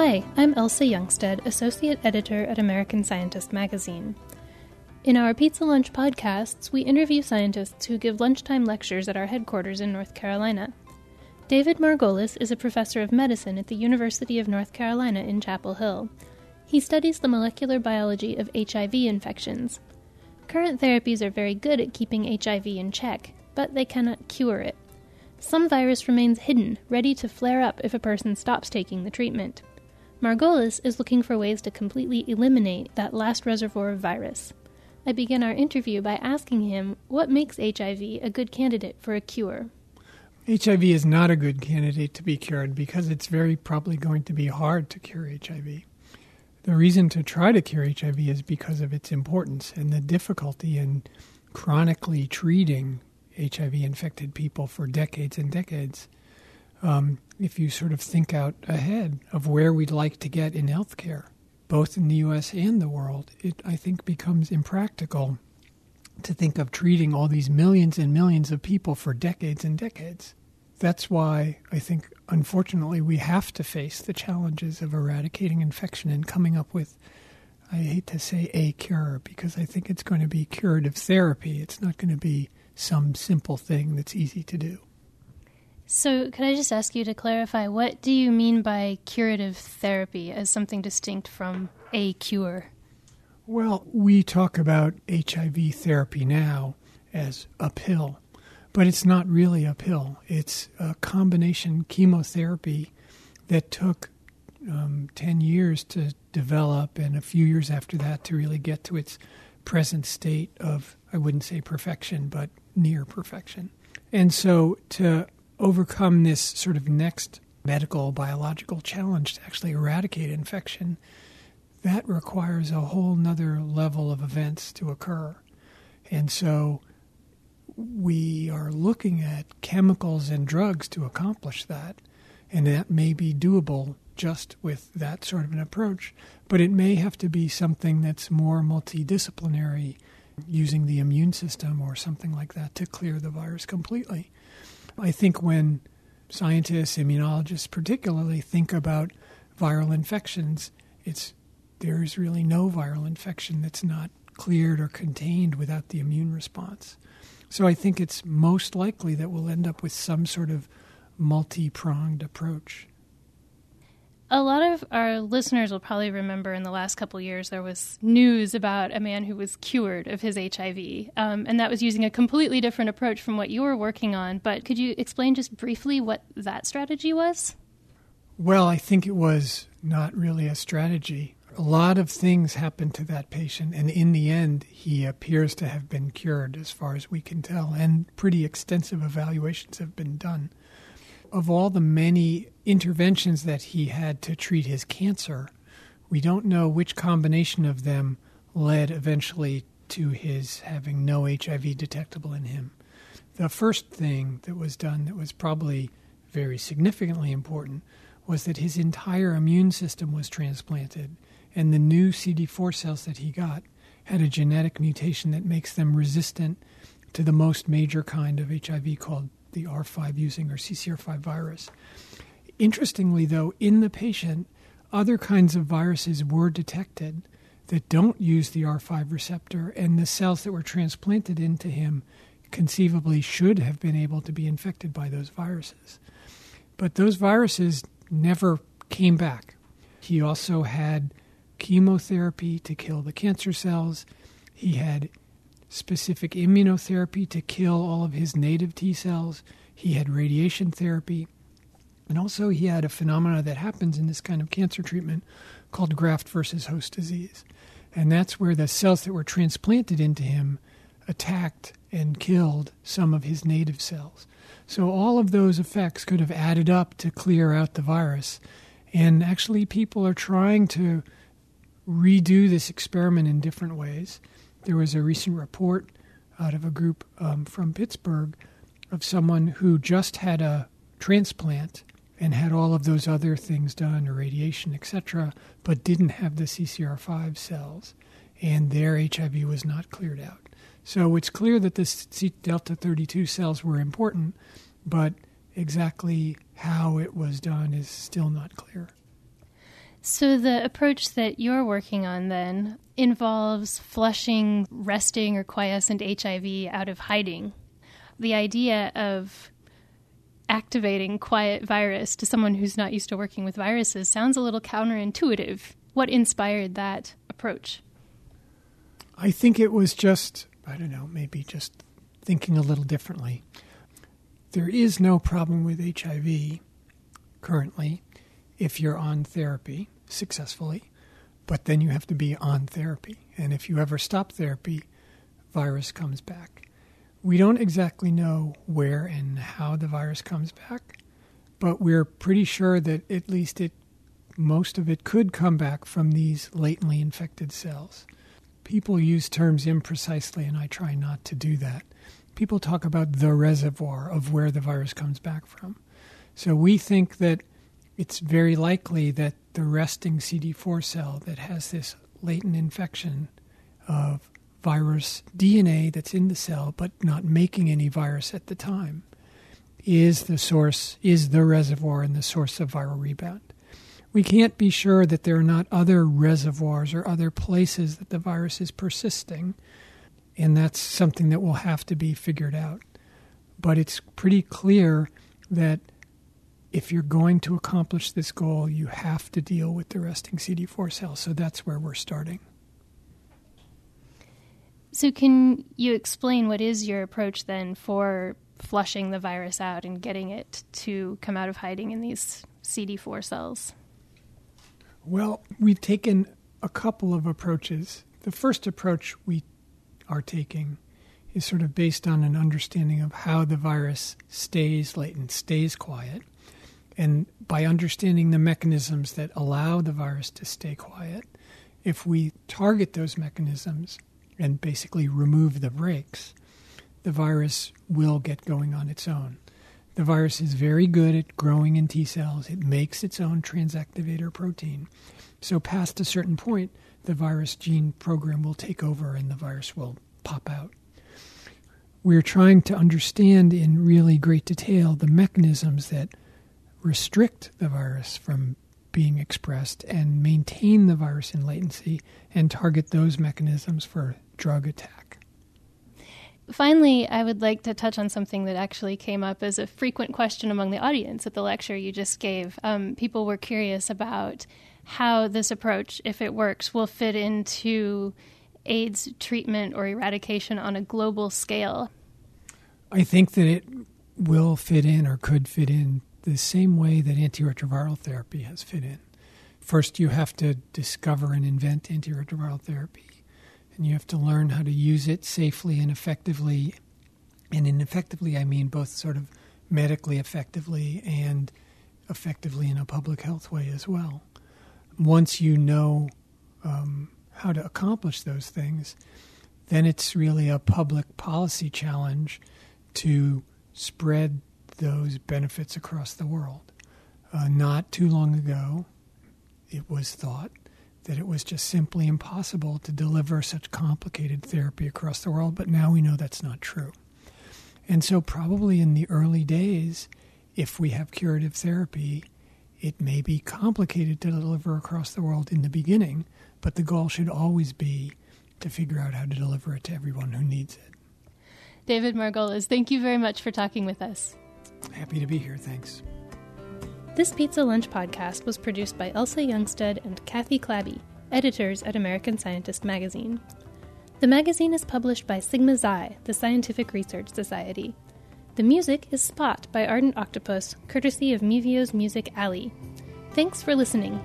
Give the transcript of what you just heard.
Hi, I'm Elsa Youngsteadt, Associate Editor at American Scientist magazine. In our Pizza Lunch podcasts, we interview scientists who give lunchtime lectures at our headquarters in North Carolina. David Margolis is a professor of medicine at the University of North Carolina in Chapel Hill. He studies the molecular biology of HIV infections. Current therapies are very good at keeping HIV in check, but they cannot cure it. Some virus remains hidden, ready to flare up if a person stops taking the treatment. Margolis is looking for ways to completely eliminate that last reservoir of virus. I begin our interview by asking him what makes HIV a good candidate for a cure. HIV is not a good candidate to be cured because it's very probably going to be hard to cure HIV. The reason to try to cure HIV is because of its importance and the difficulty in chronically treating HIV infected people for decades and decades um, if you sort of think out ahead of where we'd like to get in healthcare, both in the U.S. and the world, it I think becomes impractical to think of treating all these millions and millions of people for decades and decades. That's why I think, unfortunately, we have to face the challenges of eradicating infection and coming up with, I hate to say a cure, because I think it's going to be curative therapy. It's not going to be some simple thing that's easy to do. So, could I just ask you to clarify what do you mean by curative therapy as something distinct from a cure? Well, we talk about HIV therapy now as a pill, but it's not really a pill. It's a combination chemotherapy that took um, 10 years to develop and a few years after that to really get to its present state of, I wouldn't say perfection, but near perfection. And so to overcome this sort of next medical biological challenge to actually eradicate infection, that requires a whole nother level of events to occur. And so we are looking at chemicals and drugs to accomplish that. And that may be doable just with that sort of an approach, but it may have to be something that's more multidisciplinary, using the immune system or something like that to clear the virus completely. I think when scientists, immunologists particularly, think about viral infections, it's there's really no viral infection that's not cleared or contained without the immune response. So I think it's most likely that we'll end up with some sort of multi pronged approach. A lot of our listeners will probably remember in the last couple years there was news about a man who was cured of his HIV, um, and that was using a completely different approach from what you were working on. But could you explain just briefly what that strategy was? Well, I think it was not really a strategy. A lot of things happened to that patient, and in the end, he appears to have been cured, as far as we can tell, and pretty extensive evaluations have been done of all the many interventions that he had to treat his cancer, we don't know which combination of them led eventually to his having no HIV detectable in him. The first thing that was done that was probably very significantly important was that his entire immune system was transplanted, and the new CD4 cells that he got had a genetic mutation that makes them resistant to the most major kind of HIV called the R5 using or CCR5 virus. Interestingly, though, in the patient, other kinds of viruses were detected that don't use the R5 receptor, and the cells that were transplanted into him conceivably should have been able to be infected by those viruses. But those viruses never came back. He also had chemotherapy to kill the cancer cells. He had specific immunotherapy to kill all of his native T cells. He had radiation therapy. And also, he had a phenomena that happens in this kind of cancer treatment called graft versus host disease. And that's where the cells that were transplanted into him attacked and killed some of his native cells. So, all of those effects could have added up to clear out the virus. And actually, people are trying to redo this experiment in different ways. There was a recent report out of a group um, from Pittsburgh of someone who just had a transplant and had all of those other things done, irradiation, etc., but didn't have the CCR5 cells, and their HIV was not cleared out. So it's clear that the C- delta 32 cells were important, but exactly how it was done is still not clear. So, the approach that you're working on then involves flushing resting or quiescent HIV out of hiding. The idea of activating quiet virus to someone who's not used to working with viruses sounds a little counterintuitive. What inspired that approach? I think it was just, I don't know, maybe just thinking a little differently. There is no problem with HIV currently if you're on therapy successfully, but then you have to be on therapy. And if you ever stop therapy, virus comes back. We don't exactly know where and how the virus comes back, but we're pretty sure that at least it most of it could come back from these latently infected cells. People use terms imprecisely, and I try not to do that. People talk about the reservoir of where the virus comes back from. So we think that it's very likely that the resting CD4 cell that has this latent infection of virus DNA that's in the cell but not making any virus at the time is the source, is the reservoir and the source of viral rebound. We can't be sure that there are not other reservoirs or other places that the virus is persisting, and that's something that will have to be figured out. But it's pretty clear that if you're going to accomplish this goal, you have to deal with the resting CD4 cells. So that's where we're starting. So, can you explain what is your approach then for flushing the virus out and getting it to come out of hiding in these CD4 cells? Well, we've taken a couple of approaches. The first approach we are taking is sort of based on an understanding of how the virus stays latent, stays quiet. And by understanding the mechanisms that allow the virus to stay quiet, if we target those mechanisms and basically remove the brakes, the virus will get going on its own. The virus is very good at growing in T cells. It makes its own transactivator protein. So, past a certain point, the virus gene program will take over and the virus will pop out. We're trying to understand in really great detail the mechanisms that restrict the virus from being expressed and maintain the virus in latency and target those mechanisms for drug attack. Finally, I would like to touch on something that actually came up as a frequent question among the audience at the lecture you just gave. Um, people were curious about how this approach, if it works, will fit into AIDS treatment or eradication on a global scale. I think that it will fit in or could fit in the same way that antiretroviral therapy has fit in. First, you have to discover and invent antiretroviral therapy, and you have to learn how to use it safely and effectively. And in effectively, I mean both sort of medically effectively and effectively in a public health way as well. Once you know um, how to accomplish those things, then it's really a public policy challenge to spread those benefits across the world. Uh, not too long ago, it was thought that it was just simply impossible to deliver such complicated therapy across the world, but now we know that's not true. And so, probably in the early days, if we have curative therapy, it may be complicated to deliver across the world in the beginning, but the goal should always be to figure out how to deliver it to everyone who needs it. David Margolis, thank you very much for talking with us. Happy to be here. Thanks. This Pizza Lunch podcast was produced by Elsa Youngsteadt and Kathy Clabby, editors at American Scientist magazine. The magazine is published by Sigma Xi, the Scientific Research Society. The music is Spot by Ardent Octopus, courtesy of Mevio's Music Alley. Thanks for listening.